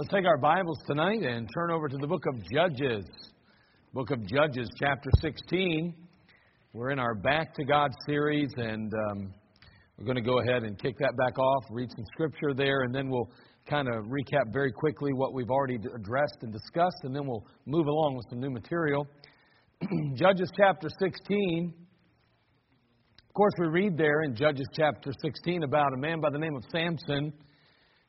Let's take our Bibles tonight and turn over to the book of Judges. Book of Judges, chapter 16. We're in our Back to God series, and um, we're going to go ahead and kick that back off, read some scripture there, and then we'll kind of recap very quickly what we've already addressed and discussed, and then we'll move along with some new material. Judges chapter 16. Of course, we read there in Judges chapter 16 about a man by the name of Samson.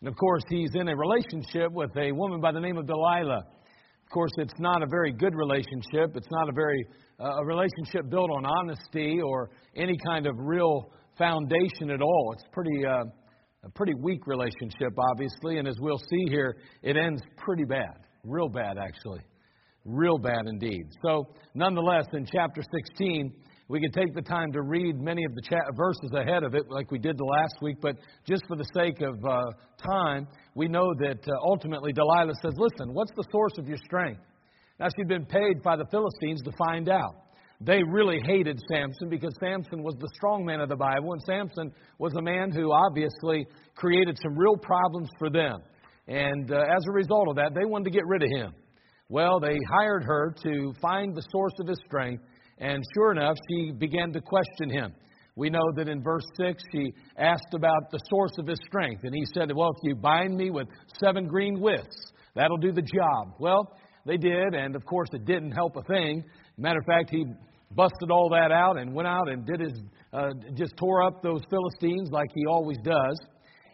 And of course, he's in a relationship with a woman by the name of Delilah. Of course, it's not a very good relationship. It's not a very uh, a relationship built on honesty or any kind of real foundation at all. It's pretty uh, a pretty weak relationship, obviously, and as we'll see here, it ends pretty bad, real bad, actually, real bad indeed. So, nonetheless, in chapter 16, we could take the time to read many of the verses ahead of it, like we did the last week, but just for the sake of uh, time, we know that uh, ultimately Delilah says, Listen, what's the source of your strength? Now, she'd been paid by the Philistines to find out. They really hated Samson because Samson was the strong man of the Bible, and Samson was a man who obviously created some real problems for them. And uh, as a result of that, they wanted to get rid of him. Well, they hired her to find the source of his strength and sure enough, she began to question him. We know that in verse 6, she asked about the source of his strength. And he said, Well, if you bind me with seven green withs, that'll do the job. Well, they did, and of course, it didn't help a thing. Matter of fact, he busted all that out and went out and did his, uh, just tore up those Philistines like he always does.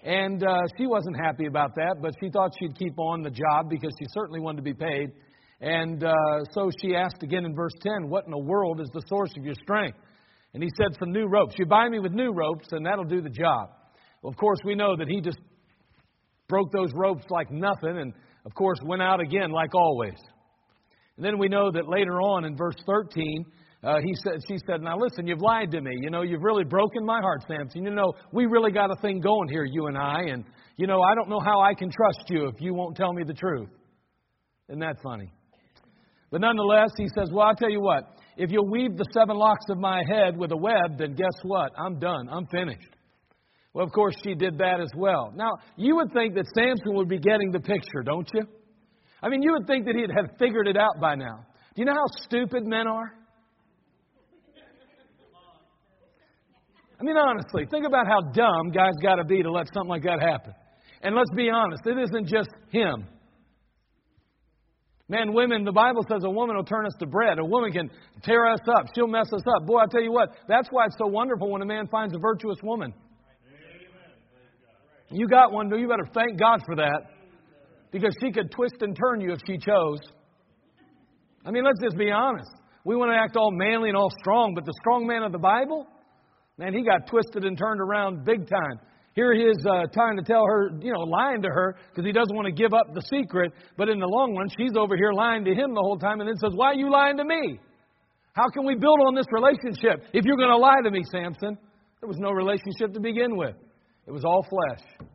And uh, she wasn't happy about that, but she thought she'd keep on the job because she certainly wanted to be paid. And uh, so she asked again in verse 10, What in the world is the source of your strength? And he said, Some new ropes. You buy me with new ropes, and that'll do the job. Well, of course, we know that he just broke those ropes like nothing, and of course, went out again like always. And then we know that later on in verse 13, uh, he said, she said, Now listen, you've lied to me. You know, you've really broken my heart, Samson. You know, we really got a thing going here, you and I. And, you know, I don't know how I can trust you if you won't tell me the truth. Isn't that funny? But nonetheless, he says, Well, I'll tell you what, if you'll weave the seven locks of my head with a web, then guess what? I'm done. I'm finished. Well, of course, she did that as well. Now, you would think that Samson would be getting the picture, don't you? I mean, you would think that he'd have figured it out by now. Do you know how stupid men are? I mean, honestly, think about how dumb guys got to be to let something like that happen. And let's be honest, it isn't just him. Man, women, the Bible says a woman will turn us to bread. A woman can tear us up. She'll mess us up. Boy, I tell you what, that's why it's so wonderful when a man finds a virtuous woman. You got one, you better thank God for that. Because she could twist and turn you if she chose. I mean, let's just be honest. We want to act all manly and all strong, but the strong man of the Bible, man, he got twisted and turned around big time. Here he is uh, trying to tell her, you know, lying to her because he doesn't want to give up the secret. But in the long run, she's over here lying to him the whole time and then says, Why are you lying to me? How can we build on this relationship if you're going to lie to me, Samson? There was no relationship to begin with, it was all flesh.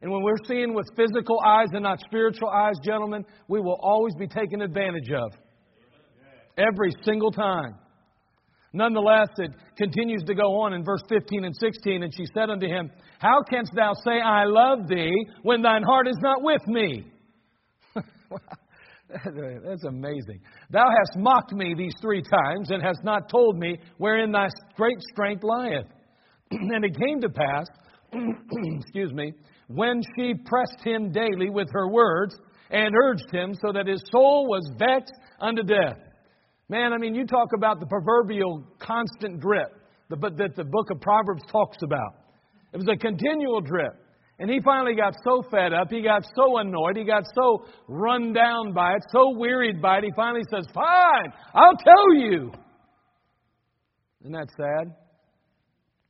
And when we're seeing with physical eyes and not spiritual eyes, gentlemen, we will always be taken advantage of. Every single time. Nonetheless, it continues to go on in verse 15 and 16. And she said unto him, How canst thou say, I love thee, when thine heart is not with me? That's amazing. Thou hast mocked me these three times, and hast not told me wherein thy great strength lieth. and it came to pass, excuse me, when she pressed him daily with her words, and urged him so that his soul was vexed unto death. Man, I mean, you talk about the proverbial constant drip that the book of Proverbs talks about. It was a continual drip. And he finally got so fed up, he got so annoyed, he got so run down by it, so wearied by it, he finally says, Fine, I'll tell you. Isn't that sad?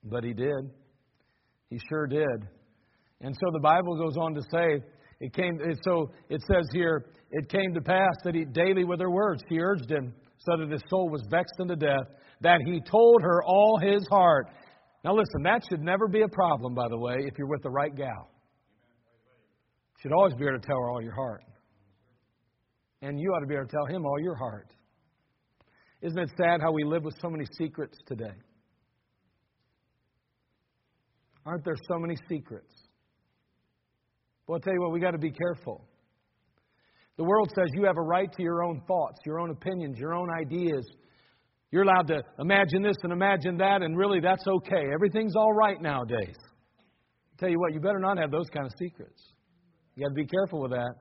But he did. He sure did. And so the Bible goes on to say, it came, so it says here, it came to pass that he daily with her words, he urged him so that his soul was vexed unto death, that he told her all his heart. Now, listen, that should never be a problem, by the way, if you're with the right gal. You should always be able to tell her all your heart. And you ought to be able to tell him all your heart. Isn't it sad how we live with so many secrets today? Aren't there so many secrets? But I'll tell you what, we got to be careful. The world says you have a right to your own thoughts, your own opinions, your own ideas. You're allowed to imagine this and imagine that, and really that's okay. Everything's all right nowadays. I'll tell you what, you better not have those kind of secrets. You got to be careful with that.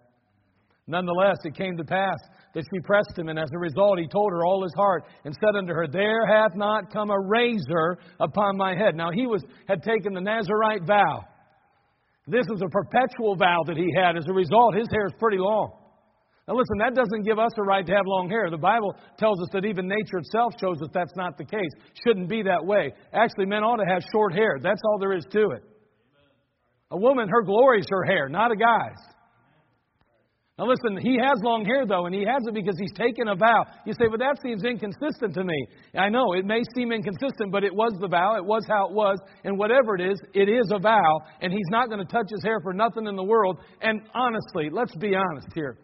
Nonetheless, it came to pass that she pressed him, and as a result, he told her all his heart, and said unto her, There hath not come a razor upon my head. Now he was had taken the Nazarite vow. This was a perpetual vow that he had. As a result, his hair is pretty long. Now listen, that doesn't give us a right to have long hair. The Bible tells us that even nature itself shows us that's not the case. Shouldn't be that way. Actually, men ought to have short hair. That's all there is to it. A woman, her glory is her hair, not a guy's. Now listen, he has long hair though, and he has it because he's taken a vow. You say, but that seems inconsistent to me. I know, it may seem inconsistent, but it was the vow, it was how it was, and whatever it is, it is a vow, and he's not going to touch his hair for nothing in the world. And honestly, let's be honest here.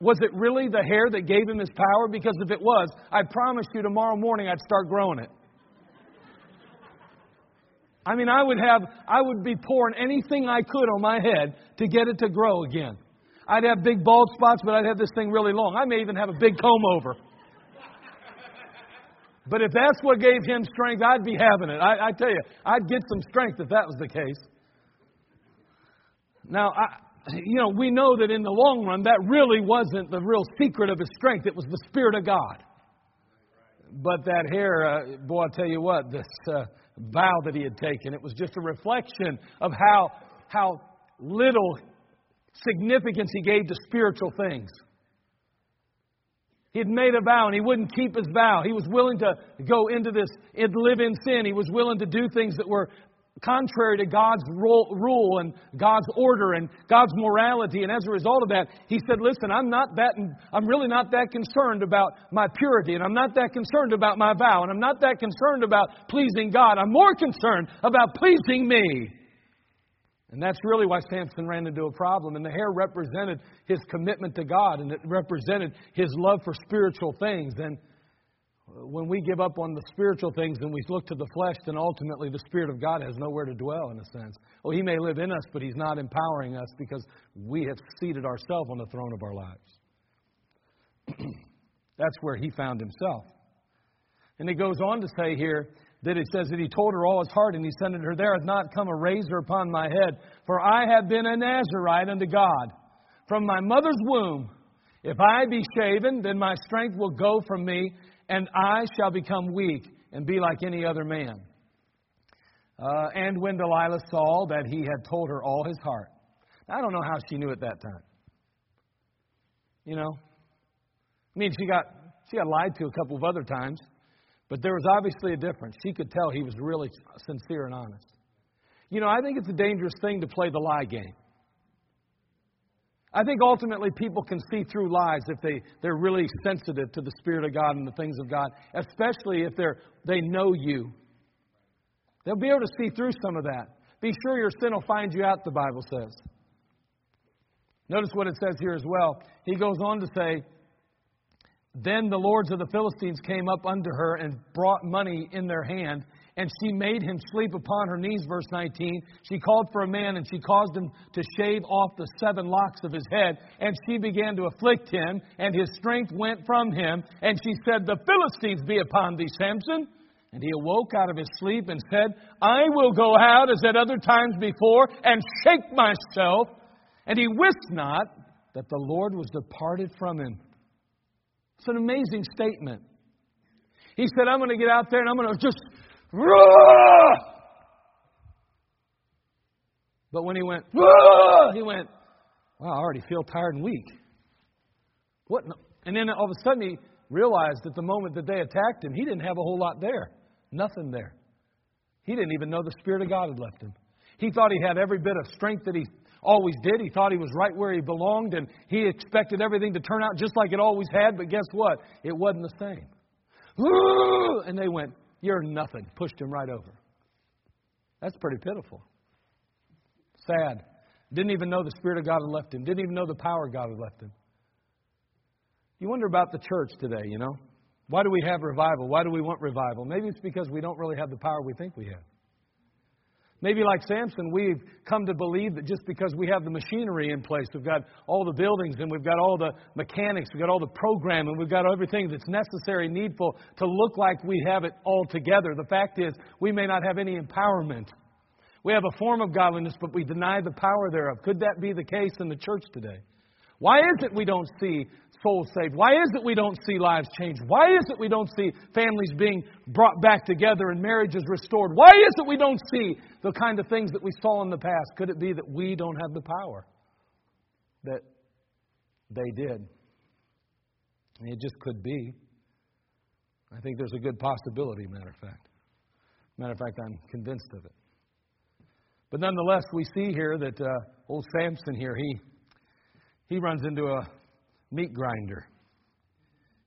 Was it really the hair that gave him his power? Because if it was, I promise you tomorrow morning I'd start growing it. I mean, I would have, I would be pouring anything I could on my head to get it to grow again. I'd have big bald spots, but I'd have this thing really long. I may even have a big comb over. But if that's what gave him strength, I'd be having it. I, I tell you, I'd get some strength if that was the case. Now, I, you know, we know that in the long run, that really wasn't the real secret of his strength. It was the Spirit of God. But that hair, uh, boy, I tell you what, this uh, vow that he had taken, it was just a reflection of how, how little significance he gave to spiritual things. He had made a vow and he wouldn't keep his vow. He was willing to go into this and live in sin. He was willing to do things that were contrary to God's rule and God's order and God's morality. And as a result of that, he said, Listen, I'm not that, I'm really not that concerned about my purity, and I'm not that concerned about my vow, and I'm not that concerned about pleasing God. I'm more concerned about pleasing me. And that's really why Samson ran into a problem. And the hair represented his commitment to God, and it represented his love for spiritual things. And when we give up on the spiritual things and we look to the flesh, then ultimately the Spirit of God has nowhere to dwell, in a sense. Well, He may live in us, but He's not empowering us because we have seated ourselves on the throne of our lives. That's where He found Himself. And it goes on to say here that it says that he told her all his heart, and he said unto her, There hath not come a razor upon my head, for I have been a Nazarite unto God from my mother's womb. If I be shaven, then my strength will go from me, and I shall become weak and be like any other man. Uh, and when Delilah saw that he had told her all his heart, I don't know how she knew at that time. You know, I mean, she got she got lied to a couple of other times. But there was obviously a difference. She could tell he was really sincere and honest. You know, I think it's a dangerous thing to play the lie game. I think ultimately people can see through lies if they, they're really sensitive to the Spirit of God and the things of God, especially if they're, they know you. They'll be able to see through some of that. Be sure your sin will find you out, the Bible says. Notice what it says here as well. He goes on to say, then the lords of the Philistines came up unto her and brought money in their hand, and she made him sleep upon her knees. Verse 19. She called for a man, and she caused him to shave off the seven locks of his head, and she began to afflict him, and his strength went from him. And she said, The Philistines be upon thee, Samson. And he awoke out of his sleep and said, I will go out as at other times before and shake myself. And he wist not that the Lord was departed from him. It's an amazing statement. He said, I'm going to get out there and I'm going to just. Rah! But when he went, Rah! he went, Wow, I already feel tired and weak. What? And then all of a sudden he realized at the moment that they attacked him, he didn't have a whole lot there. Nothing there. He didn't even know the Spirit of God had left him. He thought he had every bit of strength that he always did. He thought he was right where he belonged, and he expected everything to turn out just like it always had, but guess what? It wasn't the same. And they went, You're nothing. Pushed him right over. That's pretty pitiful. Sad. Didn't even know the Spirit of God had left him. Didn't even know the power of God had left him. You wonder about the church today, you know? Why do we have revival? Why do we want revival? Maybe it's because we don't really have the power we think we have. Maybe like Samson, we've come to believe that just because we have the machinery in place, we've got all the buildings and we've got all the mechanics, we've got all the programming, we've got everything that's necessary, needful to look like we have it all together. The fact is, we may not have any empowerment. We have a form of godliness, but we deny the power thereof. Could that be the case in the church today? Why is it we don't see souls saved? Why is it we don't see lives changed? Why is it we don't see families being brought back together and marriages restored? Why is it we don't see the kind of things that we saw in the past? Could it be that we don't have the power that they did? It just could be. I think there's a good possibility, matter of fact. Matter of fact, I'm convinced of it. But nonetheless, we see here that uh, old Samson here, he, he runs into a meat grinder.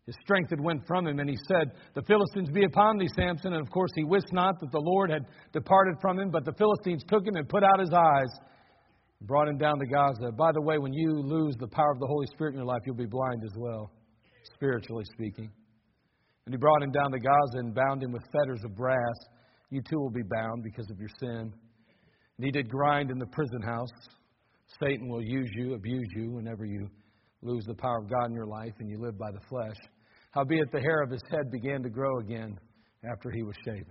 His strength had went from him, and he said, The Philistines be upon thee, Samson. And of course he wist not that the Lord had departed from him, but the Philistines took him and put out his eyes, and brought him down to Gaza. By the way, when you lose the power of the Holy Spirit in your life, you'll be blind as well, spiritually speaking. And he brought him down to Gaza and bound him with fetters of brass. You too will be bound because of your sin. And he did grind in the prison house. Satan will use you, abuse you whenever you lose the power of God in your life and you live by the flesh. Howbeit the hair of his head began to grow again after he was shaven.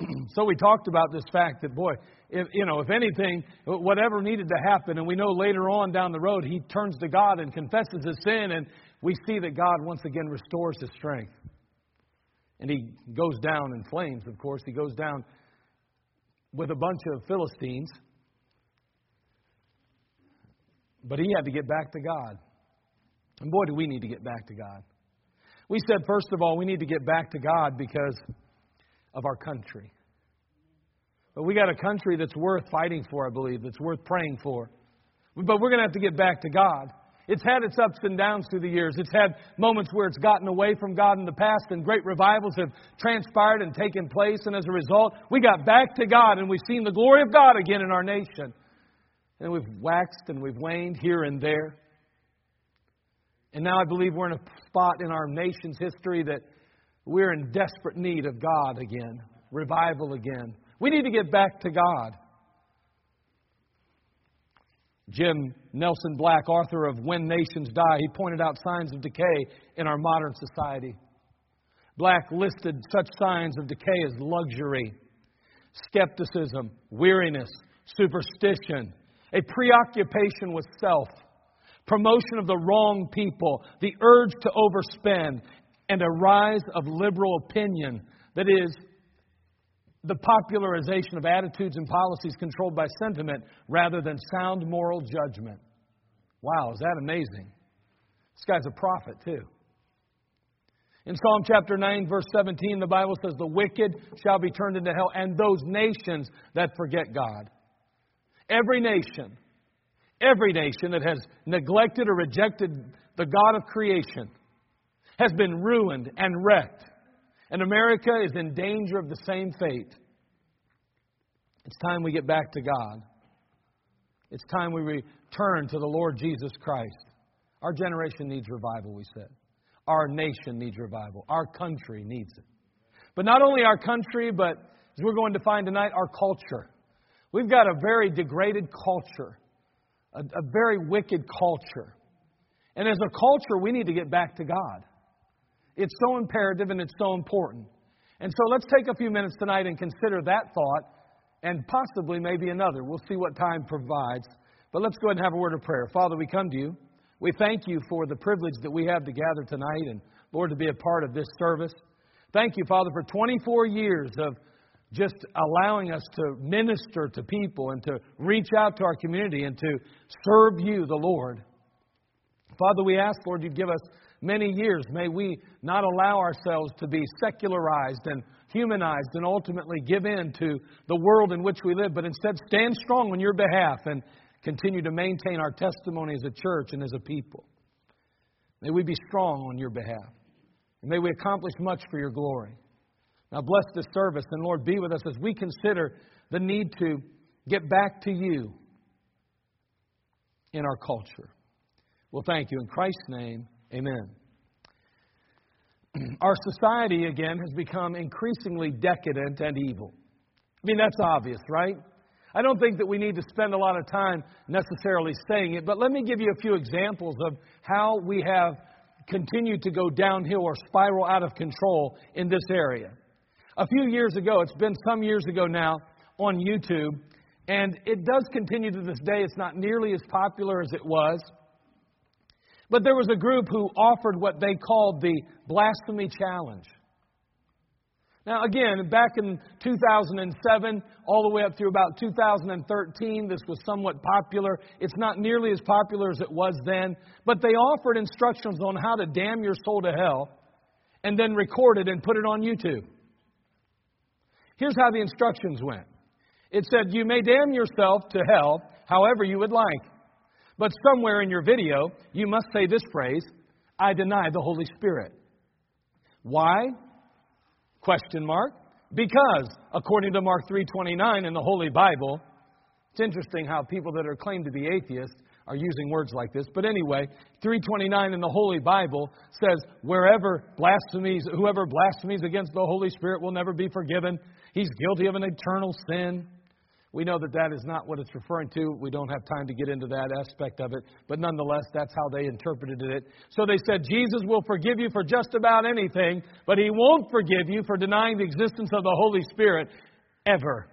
so we talked about this fact that boy, if, you know, if anything, whatever needed to happen, and we know later on down the road he turns to God and confesses his sin, and we see that God once again restores his strength. And he goes down in flames, of course. He goes down with a bunch of Philistines but he had to get back to God. And boy, do we need to get back to God. We said, first of all, we need to get back to God because of our country. But we got a country that's worth fighting for, I believe, that's worth praying for. But we're going to have to get back to God. It's had its ups and downs through the years. It's had moments where it's gotten away from God in the past, and great revivals have transpired and taken place. And as a result, we got back to God, and we've seen the glory of God again in our nation. And we've waxed and we've waned here and there. And now I believe we're in a spot in our nation's history that we're in desperate need of God again, revival again. We need to get back to God. Jim Nelson Black, author of When Nations Die, he pointed out signs of decay in our modern society. Black listed such signs of decay as luxury, skepticism, weariness, superstition, a preoccupation with self, promotion of the wrong people, the urge to overspend, and a rise of liberal opinion that is the popularization of attitudes and policies controlled by sentiment rather than sound moral judgment. Wow, is that amazing? This guy's a prophet, too. In Psalm chapter 9, verse 17, the Bible says, The wicked shall be turned into hell, and those nations that forget God. Every nation, every nation that has neglected or rejected the God of creation has been ruined and wrecked. And America is in danger of the same fate. It's time we get back to God. It's time we return to the Lord Jesus Christ. Our generation needs revival, we said. Our nation needs revival. Our country needs it. But not only our country, but as we're going to find tonight, our culture. We've got a very degraded culture, a, a very wicked culture. And as a culture, we need to get back to God. It's so imperative and it's so important. And so let's take a few minutes tonight and consider that thought and possibly maybe another. We'll see what time provides. But let's go ahead and have a word of prayer. Father, we come to you. We thank you for the privilege that we have to gather tonight and, Lord, to be a part of this service. Thank you, Father, for 24 years of just allowing us to minister to people and to reach out to our community and to serve you, the Lord. Father, we ask, Lord, you'd give us many years. May we not allow ourselves to be secularized and humanized and ultimately give in to the world in which we live, but instead stand strong on your behalf and continue to maintain our testimony as a church and as a people. May we be strong on your behalf. And may we accomplish much for your glory. Now, bless this service, and Lord, be with us as we consider the need to get back to you in our culture. Well, thank you. In Christ's name, amen. Our society, again, has become increasingly decadent and evil. I mean, that's obvious, right? I don't think that we need to spend a lot of time necessarily saying it, but let me give you a few examples of how we have continued to go downhill or spiral out of control in this area. A few years ago, it's been some years ago now, on YouTube, and it does continue to this day. It's not nearly as popular as it was. But there was a group who offered what they called the Blasphemy Challenge. Now, again, back in 2007, all the way up through about 2013, this was somewhat popular. It's not nearly as popular as it was then, but they offered instructions on how to damn your soul to hell and then record it and put it on YouTube. Here's how the instructions went it said, You may damn yourself to hell however you would like. But somewhere in your video, you must say this phrase I deny the Holy Spirit. Why? Question mark. Because according to Mark 3:29 in the Holy Bible, it's interesting how people that are claimed to be atheists are using words like this. But anyway, 329 in the Holy Bible says, wherever blasphemies, whoever blasphemies against the Holy Spirit will never be forgiven. He's guilty of an eternal sin. We know that that is not what it's referring to. We don't have time to get into that aspect of it. But nonetheless, that's how they interpreted it. So they said, Jesus will forgive you for just about anything, but he won't forgive you for denying the existence of the Holy Spirit ever.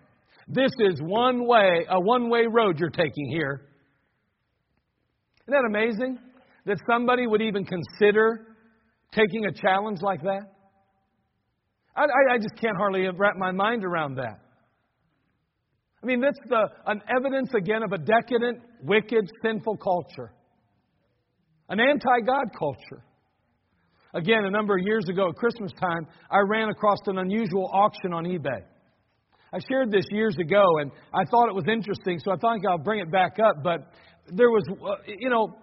This is one way, a one way road you're taking here. Isn't that amazing? That somebody would even consider taking a challenge like that? I, I, just can't hardly wrap my mind around that. I mean, that's the, an evidence again of a decadent, wicked, sinful culture. An anti God culture. Again, a number of years ago at Christmas time, I ran across an unusual auction on eBay. I shared this years ago, and I thought it was interesting, so I thought I'll bring it back up. But there was, uh, you know,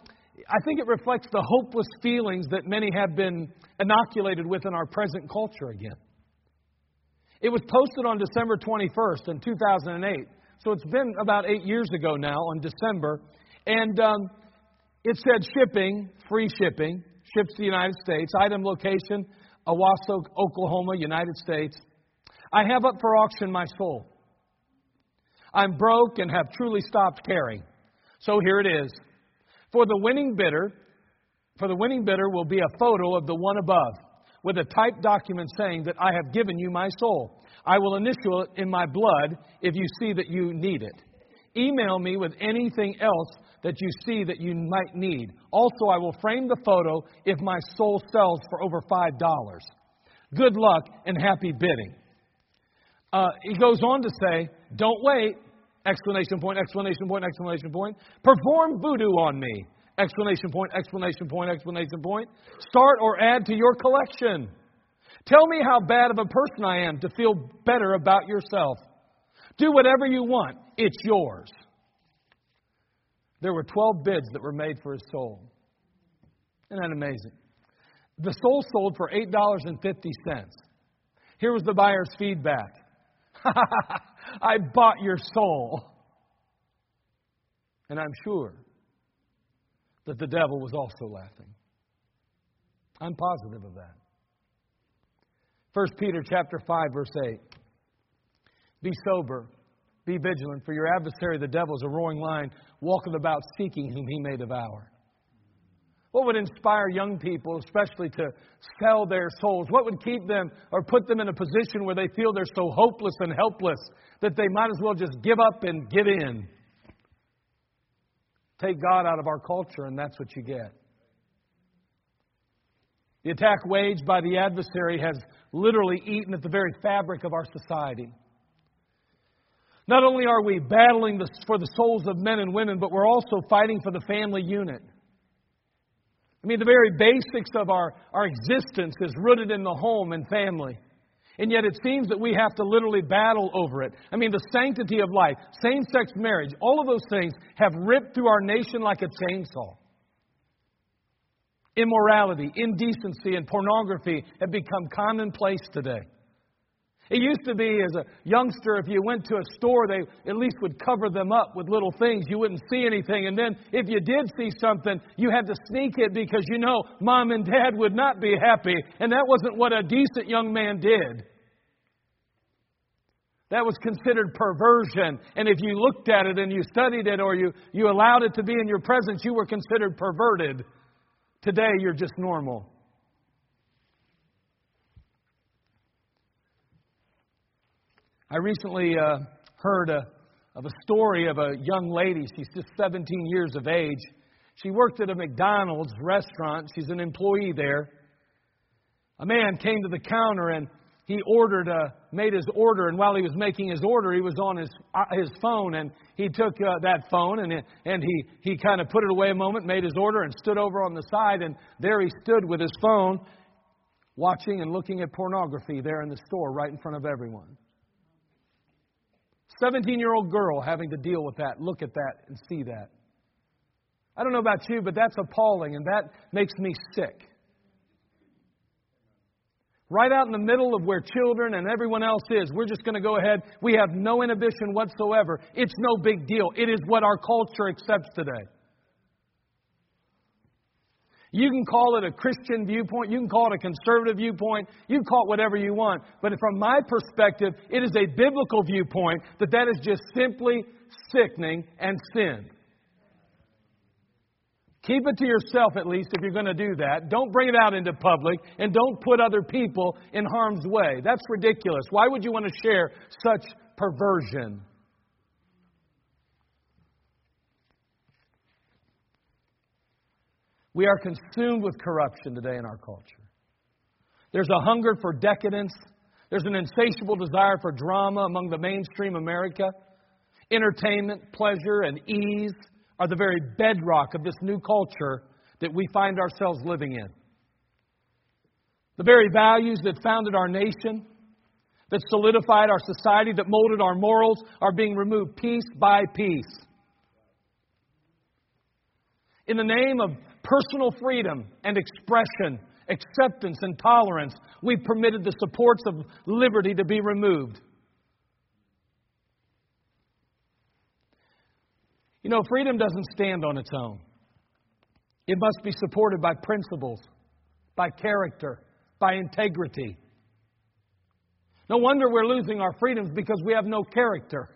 I think it reflects the hopeless feelings that many have been inoculated with in our present culture again. It was posted on December 21st in 2008. So it's been about eight years ago now on December. And um, it said shipping, free shipping, ships to the United States. Item location, Owasso, Oklahoma, United States. I have up for auction my soul. I'm broke and have truly stopped caring. So here it is. For the winning bidder, for the winning bidder will be a photo of the one above with a typed document saying that I have given you my soul. I will initial it in my blood if you see that you need it. Email me with anything else that you see that you might need. Also, I will frame the photo if my soul sells for over $5. Good luck and happy bidding. Uh, he goes on to say, Don't wait! Explanation point, explanation point, explanation point. Perform voodoo on me. Explanation point, explanation point, explanation point. Start or add to your collection. Tell me how bad of a person I am to feel better about yourself. Do whatever you want, it's yours. There were 12 bids that were made for his soul. Isn't that amazing? The soul sold for $8.50. Here was the buyer's feedback I bought your soul. And I'm sure that the devil was also laughing. I'm positive of that. 1 Peter chapter 5 verse 8. Be sober, be vigilant, for your adversary the devil is a roaring lion, walketh about seeking whom he may devour. What would inspire young people, especially to sell their souls? What would keep them or put them in a position where they feel they're so hopeless and helpless that they might as well just give up and give in? Take God out of our culture, and that's what you get. The attack waged by the adversary has literally eaten at the very fabric of our society. Not only are we battling for the souls of men and women, but we're also fighting for the family unit. I mean, the very basics of our, our existence is rooted in the home and family. And yet it seems that we have to literally battle over it. I mean, the sanctity of life, same sex marriage, all of those things have ripped through our nation like a chainsaw. Immorality, indecency, and pornography have become commonplace today. It used to be as a youngster, if you went to a store, they at least would cover them up with little things. You wouldn't see anything. And then if you did see something, you had to sneak it because you know mom and dad would not be happy. And that wasn't what a decent young man did. That was considered perversion. And if you looked at it and you studied it or you, you allowed it to be in your presence, you were considered perverted. Today, you're just normal. I recently uh, heard a, of a story of a young lady. She's just 17 years of age. She worked at a McDonald's restaurant. She's an employee there. A man came to the counter and he ordered, uh, made his order, and while he was making his order, he was on his uh, his phone, and he took uh, that phone and and he he kind of put it away a moment, made his order, and stood over on the side, and there he stood with his phone, watching and looking at pornography there in the store, right in front of everyone. 17 year old girl having to deal with that, look at that, and see that. I don't know about you, but that's appalling, and that makes me sick. Right out in the middle of where children and everyone else is, we're just going to go ahead. We have no inhibition whatsoever. It's no big deal. It is what our culture accepts today. You can call it a Christian viewpoint, you can call it a conservative viewpoint, you can call it whatever you want. But from my perspective, it is a biblical viewpoint that that is just simply sickening and sin. Keep it to yourself at least if you're going to do that. Don't bring it out into public and don't put other people in harm's way. That's ridiculous. Why would you want to share such perversion? We are consumed with corruption today in our culture. There's a hunger for decadence. There's an insatiable desire for drama among the mainstream America. Entertainment, pleasure, and ease are the very bedrock of this new culture that we find ourselves living in. The very values that founded our nation, that solidified our society, that molded our morals, are being removed piece by piece. In the name of personal freedom and expression, acceptance and tolerance, we've permitted the supports of liberty to be removed. You know, freedom doesn't stand on its own. It must be supported by principles, by character, by integrity. No wonder we're losing our freedoms because we have no character.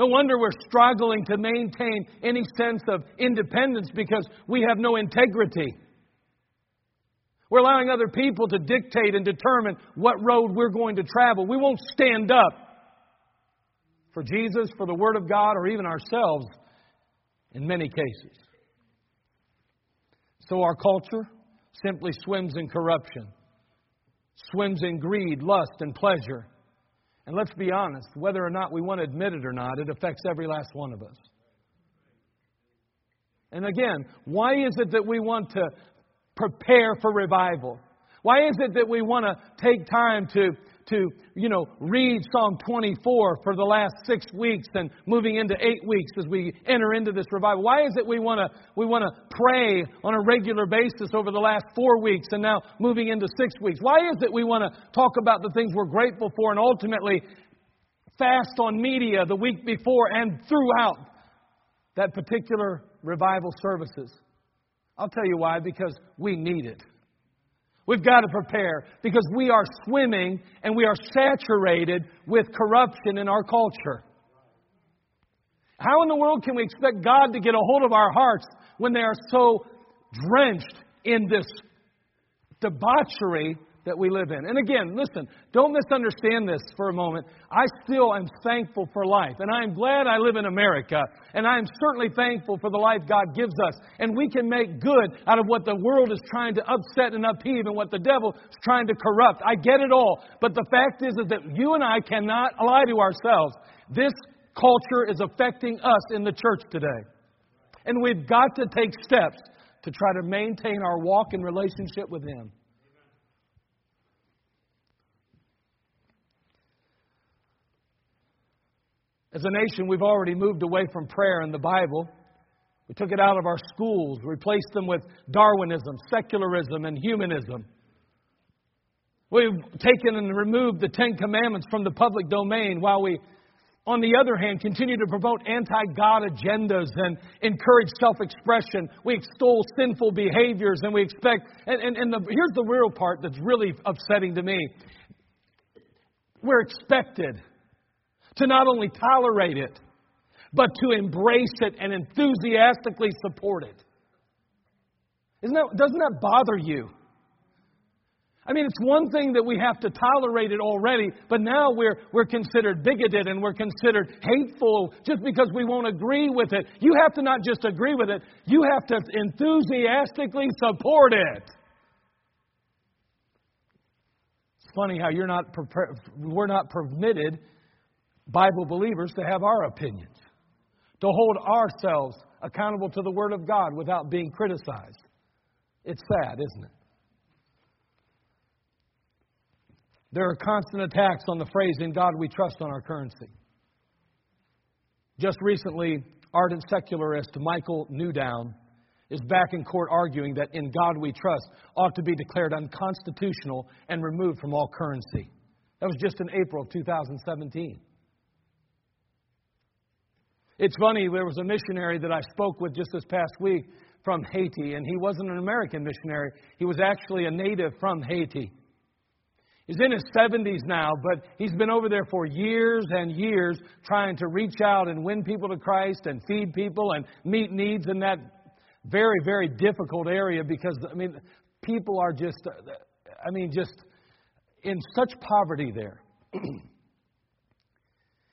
No wonder we're struggling to maintain any sense of independence because we have no integrity. We're allowing other people to dictate and determine what road we're going to travel. We won't stand up for Jesus, for the Word of God, or even ourselves in many cases. So our culture simply swims in corruption, swims in greed, lust, and pleasure. And let's be honest, whether or not we want to admit it or not, it affects every last one of us. And again, why is it that we want to prepare for revival? Why is it that we want to take time to to, you know, read Psalm 24 for the last six weeks and moving into eight weeks as we enter into this revival? Why is it we want to we want to pray on a regular basis over the last four weeks and now moving into six weeks? Why is it we want to talk about the things we're grateful for and ultimately fast on media the week before and throughout that particular revival services? I'll tell you why, because we need it. We've got to prepare because we are swimming and we are saturated with corruption in our culture. How in the world can we expect God to get a hold of our hearts when they are so drenched in this debauchery that we live in. And again, listen, don't misunderstand this for a moment. I still am thankful for life, and I am glad I live in America, and I am certainly thankful for the life God gives us. And we can make good out of what the world is trying to upset and upheave and what the devil is trying to corrupt. I get it all. But the fact is, is that you and I cannot lie to ourselves. This culture is affecting us in the church today. And we've got to take steps to try to maintain our walk and relationship with Him. As a nation, we've already moved away from prayer in the Bible. We took it out of our schools, replaced them with Darwinism, secularism, and humanism. We've taken and removed the Ten Commandments from the public domain while we, on the other hand, continue to promote anti God agendas and encourage self expression. We extol sinful behaviors and we expect, and, and, and the, here's the real part that's really upsetting to me We're expected to not only tolerate it, but to embrace it and enthusiastically support it. Isn't that, doesn't that bother you? I mean, it's one thing that we have to tolerate it already, but now we're, we're considered bigoted and we're considered hateful just because we won't agree with it. You have to not just agree with it, you have to enthusiastically support it. It's funny how you're not we're not permitted, Bible believers, to have our opinions, to hold ourselves accountable to the Word of God without being criticized. It's sad, isn't it? There are constant attacks on the phrase, in God we trust, on our currency. Just recently, ardent secularist Michael Newdow is back in court arguing that in God we trust ought to be declared unconstitutional and removed from all currency. That was just in April of 2017. It's funny, there was a missionary that I spoke with just this past week from Haiti, and he wasn't an American missionary. He was actually a native from Haiti. He's in his 70s now, but he's been over there for years and years trying to reach out and win people to Christ and feed people and meet needs in that very, very difficult area because, I mean, people are just, I mean, just in such poverty there.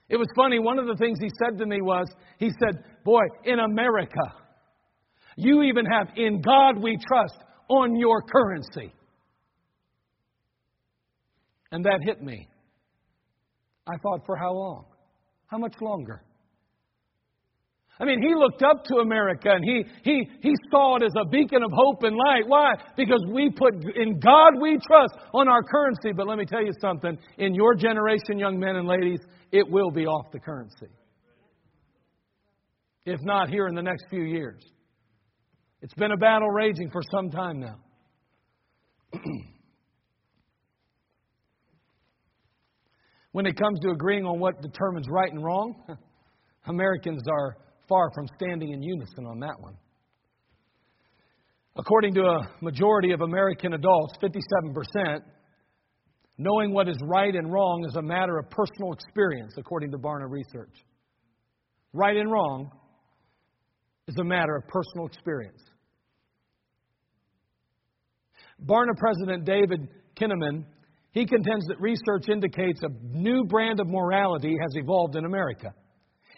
it was funny, one of the things he said to me was, he said, Boy, in America, you even have in God we trust on your currency. And that hit me. I thought, for how long? How much longer? I mean, he looked up to America and he, he, he saw it as a beacon of hope and light. Why? Because we put in God we trust on our currency. But let me tell you something in your generation, young men and ladies, it will be off the currency. If not here in the next few years. It's been a battle raging for some time now. when it comes to agreeing on what determines right and wrong, Americans are far from standing in unison on that one. According to a majority of American adults, 57%, knowing what is right and wrong is a matter of personal experience, according to Barna Research. Right and wrong is a matter of personal experience. Barna President David Kinnaman he contends that research indicates a new brand of morality has evolved in America.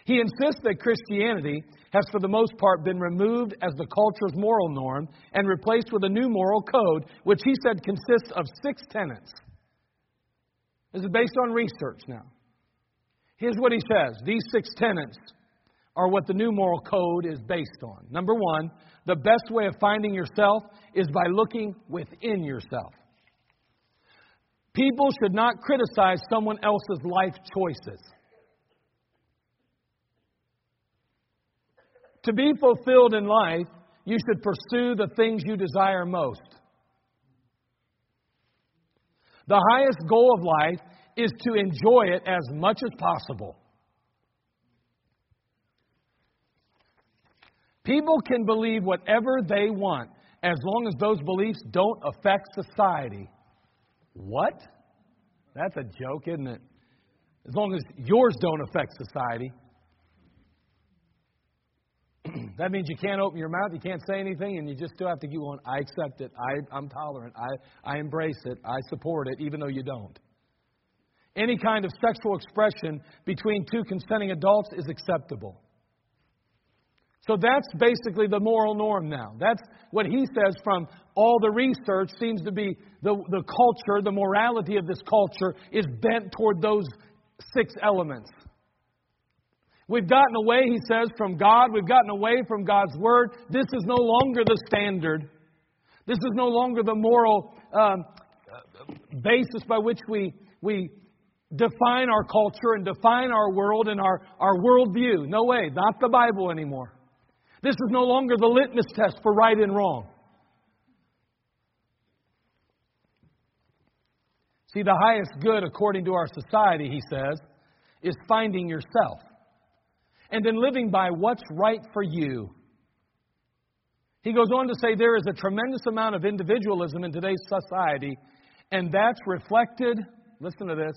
He insists that Christianity has, for the most part, been removed as the culture's moral norm and replaced with a new moral code, which he said consists of six tenets. This is based on research now. Here's what he says These six tenets are what the new moral code is based on. Number one, the best way of finding yourself is by looking within yourself. People should not criticize someone else's life choices. To be fulfilled in life, you should pursue the things you desire most. The highest goal of life is to enjoy it as much as possible. People can believe whatever they want as long as those beliefs don't affect society. What? That's a joke, isn't it? As long as yours don't affect society. That means you can't open your mouth, you can't say anything, and you just still have to keep going, I accept it, I, I'm tolerant, I, I embrace it, I support it, even though you don't. Any kind of sexual expression between two consenting adults is acceptable. So that's basically the moral norm now. That's what he says from all the research seems to be the, the culture, the morality of this culture is bent toward those six elements. We've gotten away, he says, from God. We've gotten away from God's Word. This is no longer the standard. This is no longer the moral um, basis by which we, we define our culture and define our world and our, our worldview. No way, not the Bible anymore. This is no longer the litmus test for right and wrong. See, the highest good, according to our society, he says, is finding yourself and then living by what's right for you. He goes on to say there is a tremendous amount of individualism in today's society, and that's reflected, listen to this,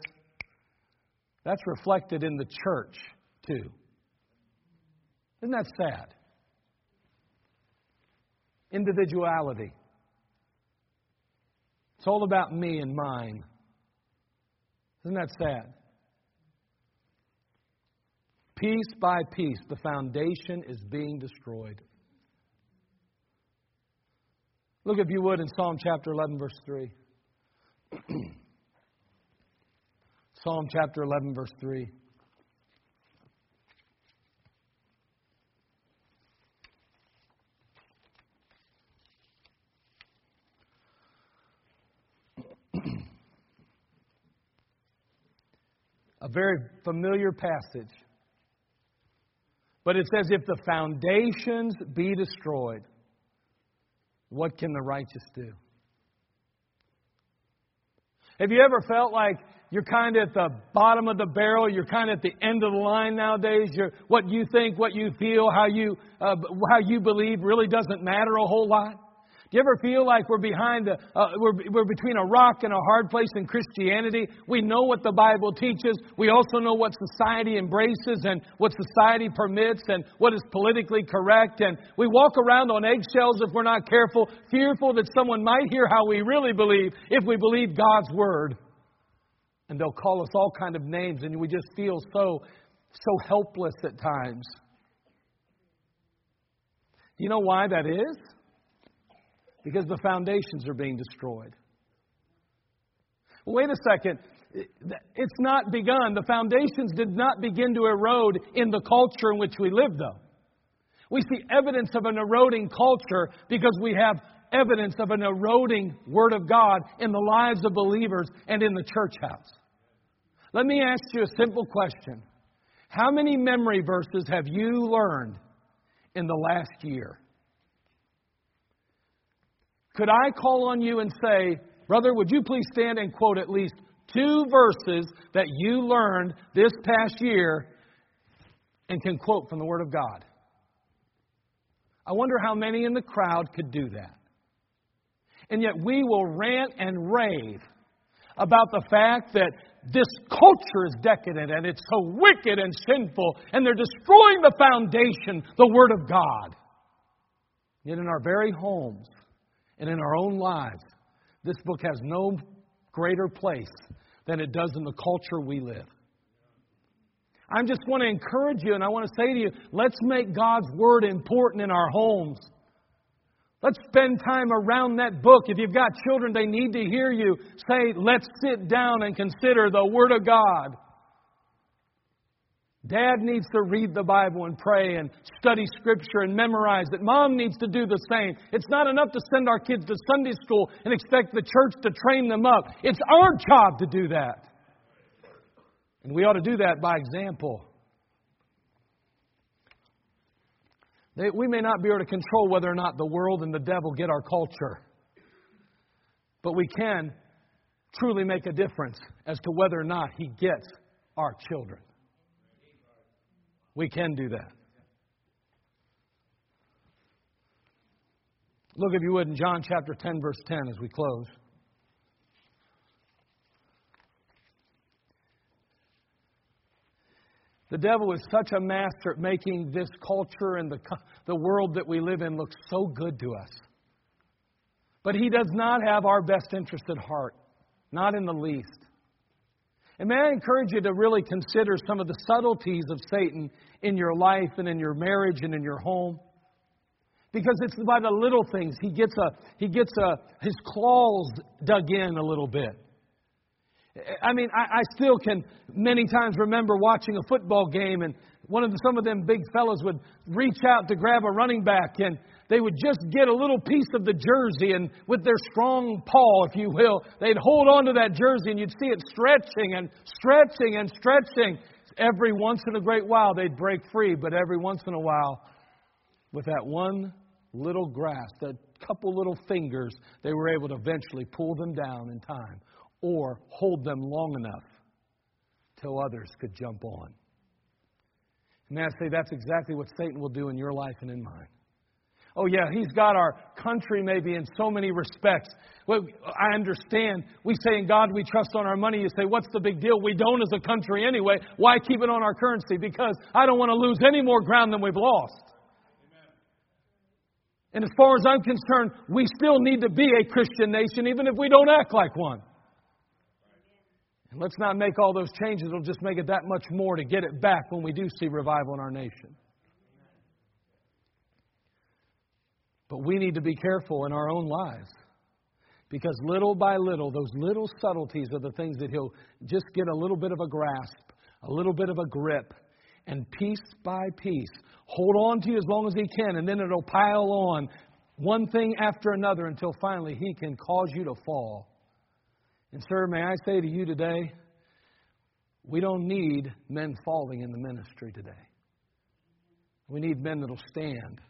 That's reflected in the church, too. Isn't that sad? Individuality. It's all about me and mine. Isn't that sad? Piece by piece, the foundation is being destroyed. Look, if you would, in Psalm chapter 11, verse 3. Psalm chapter 11, verse 3. A very familiar passage. But it says, if the foundations be destroyed, what can the righteous do? Have you ever felt like you're kind of at the bottom of the barrel. You're kind of at the end of the line nowadays. You're, what you think, what you feel, how you, uh, how you believe really doesn't matter a whole lot. You ever feel like we're behind a, uh, we're, we're between a rock and a hard place in Christianity? We know what the Bible teaches. We also know what society embraces and what society permits and what is politically correct. And we walk around on eggshells if we're not careful, fearful that someone might hear how we really believe if we believe God's Word. And they'll call us all kind of names and we just feel so, so helpless at times. Do you know why that is? Because the foundations are being destroyed. Wait a second. It's not begun. The foundations did not begin to erode in the culture in which we live, though. We see evidence of an eroding culture because we have evidence of an eroding Word of God in the lives of believers and in the church house. Let me ask you a simple question How many memory verses have you learned in the last year? Could I call on you and say, Brother, would you please stand and quote at least two verses that you learned this past year and can quote from the Word of God? I wonder how many in the crowd could do that. And yet we will rant and rave about the fact that this culture is decadent and it's so wicked and sinful and they're destroying the foundation, the Word of God. Yet in our very homes, and in our own lives, this book has no greater place than it does in the culture we live. I just want to encourage you and I want to say to you, let's make God's Word important in our homes. Let's spend time around that book. If you've got children, they need to hear you say, let's sit down and consider the Word of God. Dad needs to read the Bible and pray and study Scripture and memorize it. Mom needs to do the same. It's not enough to send our kids to Sunday school and expect the church to train them up. It's our job to do that. And we ought to do that by example. We may not be able to control whether or not the world and the devil get our culture, but we can truly make a difference as to whether or not he gets our children. We can do that. Look, if you would, in John chapter 10, verse 10, as we close. The devil is such a master at making this culture and the, the world that we live in look so good to us. But he does not have our best interest at heart, not in the least. And may I encourage you to really consider some of the subtleties of Satan in your life and in your marriage and in your home. Because it's by the little things. He gets, a, he gets a, his claws dug in a little bit. I mean, I, I still can many times remember watching a football game and one of the, some of them big fellows would reach out to grab a running back and they would just get a little piece of the jersey and with their strong paw, if you will, they'd hold on to that jersey and you'd see it stretching and stretching and stretching. Every once in a great while they'd break free, but every once in a while, with that one little grasp, that couple little fingers, they were able to eventually pull them down in time or hold them long enough till others could jump on. And I say that's exactly what Satan will do in your life and in mine. Oh, yeah, he's got our country maybe in so many respects. Well, I understand. We say in God we trust on our money. You say, what's the big deal? We don't as a country anyway. Why keep it on our currency? Because I don't want to lose any more ground than we've lost. And as far as I'm concerned, we still need to be a Christian nation, even if we don't act like one. And let's not make all those changes. It'll just make it that much more to get it back when we do see revival in our nation. But we need to be careful in our own lives. Because little by little, those little subtleties are the things that he'll just get a little bit of a grasp, a little bit of a grip. And piece by piece, hold on to you as long as he can, and then it'll pile on one thing after another until finally he can cause you to fall. And, sir, may I say to you today, we don't need men falling in the ministry today. We need men that'll stand.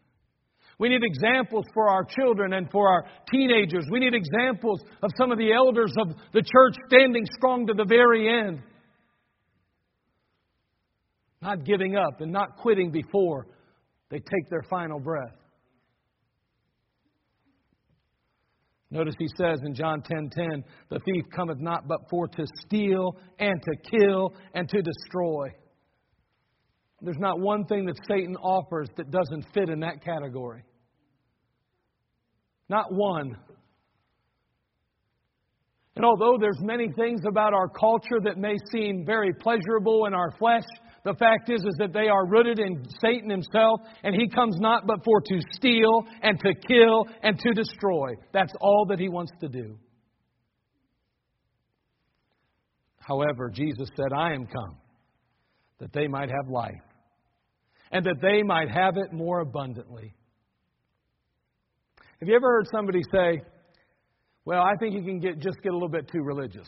We need examples for our children and for our teenagers. We need examples of some of the elders of the church standing strong to the very end. Not giving up and not quitting before they take their final breath. Notice he says in John 10:10, 10, 10, "The thief cometh not but for to steal and to kill and to destroy." There's not one thing that Satan offers that doesn't fit in that category. Not one. And although there's many things about our culture that may seem very pleasurable in our flesh, the fact is, is that they are rooted in Satan himself, and he comes not but for to steal and to kill and to destroy. That's all that he wants to do. However, Jesus said, I am come that they might have life, and that they might have it more abundantly. Have you ever heard somebody say, Well, I think you can get, just get a little bit too religious?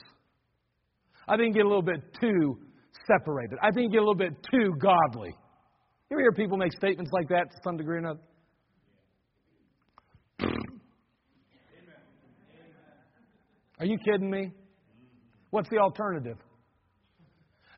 I think you get a little bit too separated. I think you get a little bit too godly. You ever hear people make statements like that to some degree or another? Are you kidding me? What's the alternative?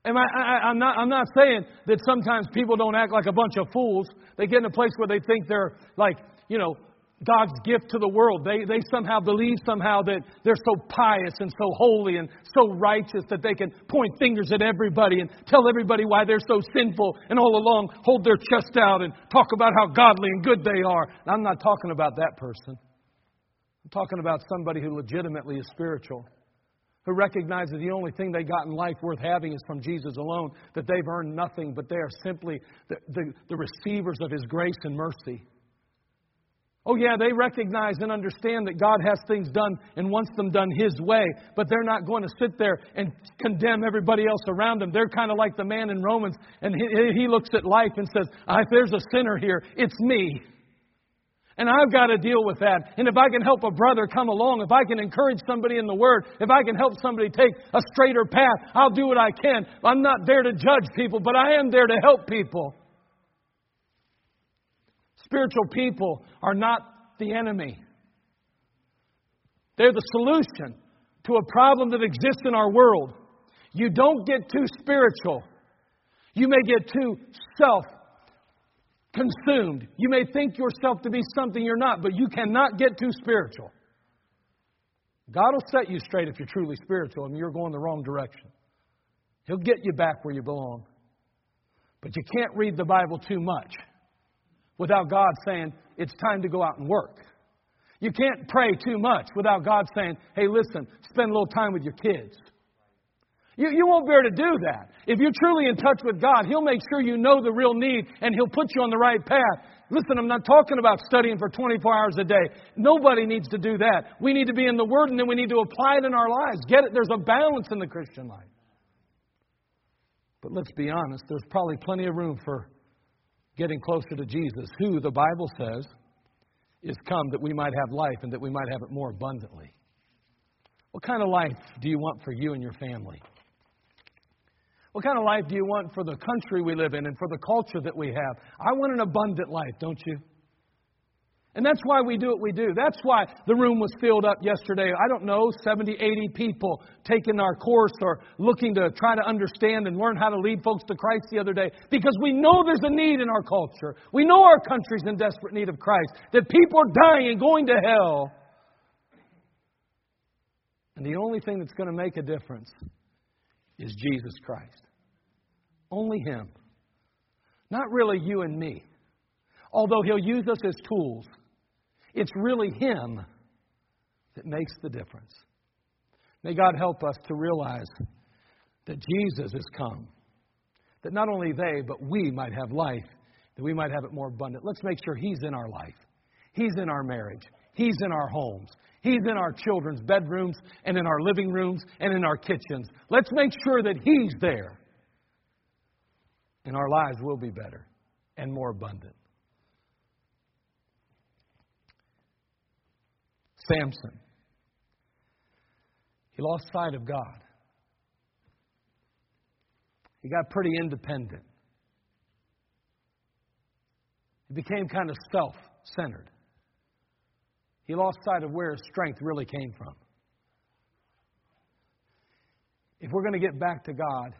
Am I, I, am not, I'm not saying that sometimes people don't act like a bunch of fools. They get in a place where they think they're like, you know, God's gift to the world. They, they somehow believe somehow that they're so pious and so holy and so righteous that they can point fingers at everybody and tell everybody why they're so sinful and all along hold their chest out and talk about how godly and good they are. I'm not talking about that person. I'm talking about somebody who legitimately is spiritual, who recognize that the only thing they got in life worth having is from Jesus alone, that they've earned nothing, but they are simply the, the, the receivers of His grace and mercy. Oh, yeah, they recognize and understand that God has things done and wants them done His way, but they're not going to sit there and condemn everybody else around them. They're kind of like the man in Romans, and he, he looks at life and says, ah, If there's a sinner here, it's me. And I've got to deal with that. And if I can help a brother come along, if I can encourage somebody in the Word, if I can help somebody take a straighter path, I'll do what I can. I'm not there to judge people, but I am there to help people. Spiritual people are not the enemy. They're the solution to a problem that exists in our world. You don't get too spiritual. You may get too self consumed. You may think yourself to be something you're not, but you cannot get too spiritual. God will set you straight if you're truly spiritual and you're going the wrong direction. He'll get you back where you belong. But you can't read the Bible too much without God saying, it's time to go out and work. You can't pray too much without God saying, hey, listen, spend a little time with your kids. You, you won't bear to do that. If you're truly in touch with God, He'll make sure you know the real need and He'll put you on the right path. Listen, I'm not talking about studying for 24 hours a day. Nobody needs to do that. We need to be in the Word and then we need to apply it in our lives. Get it? There's a balance in the Christian life. But let's be honest, there's probably plenty of room for getting closer to Jesus, who the Bible says is come that we might have life and that we might have it more abundantly. What kind of life do you want for you and your family? What kind of life do you want for the country we live in and for the culture that we have? I want an abundant life, don't you? And that's why we do what we do. That's why the room was filled up yesterday. I don't know, 70, 80 people taking our course or looking to try to understand and learn how to lead folks to Christ the other day. Because we know there's a need in our culture. We know our country's in desperate need of Christ. That people are dying and going to hell. And the only thing that's going to make a difference is Jesus Christ. Only Him. Not really you and me. Although He'll use us as tools, it's really Him that makes the difference. May God help us to realize that Jesus has come. That not only they, but we might have life, that we might have it more abundant. Let's make sure He's in our life, He's in our marriage, He's in our homes, He's in our children's bedrooms, and in our living rooms, and in our kitchens. Let's make sure that He's there. And our lives will be better and more abundant. Samson. He lost sight of God. He got pretty independent. He became kind of self centered. He lost sight of where his strength really came from. If we're going to get back to God,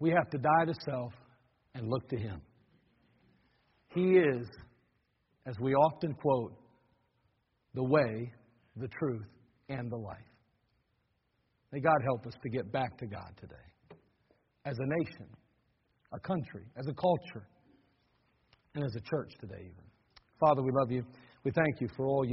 we have to die to self and look to Him. He is, as we often quote, the way, the truth, and the life. May God help us to get back to God today. As a nation, a country, as a culture, and as a church today, even. Father, we love you. We thank you for all you.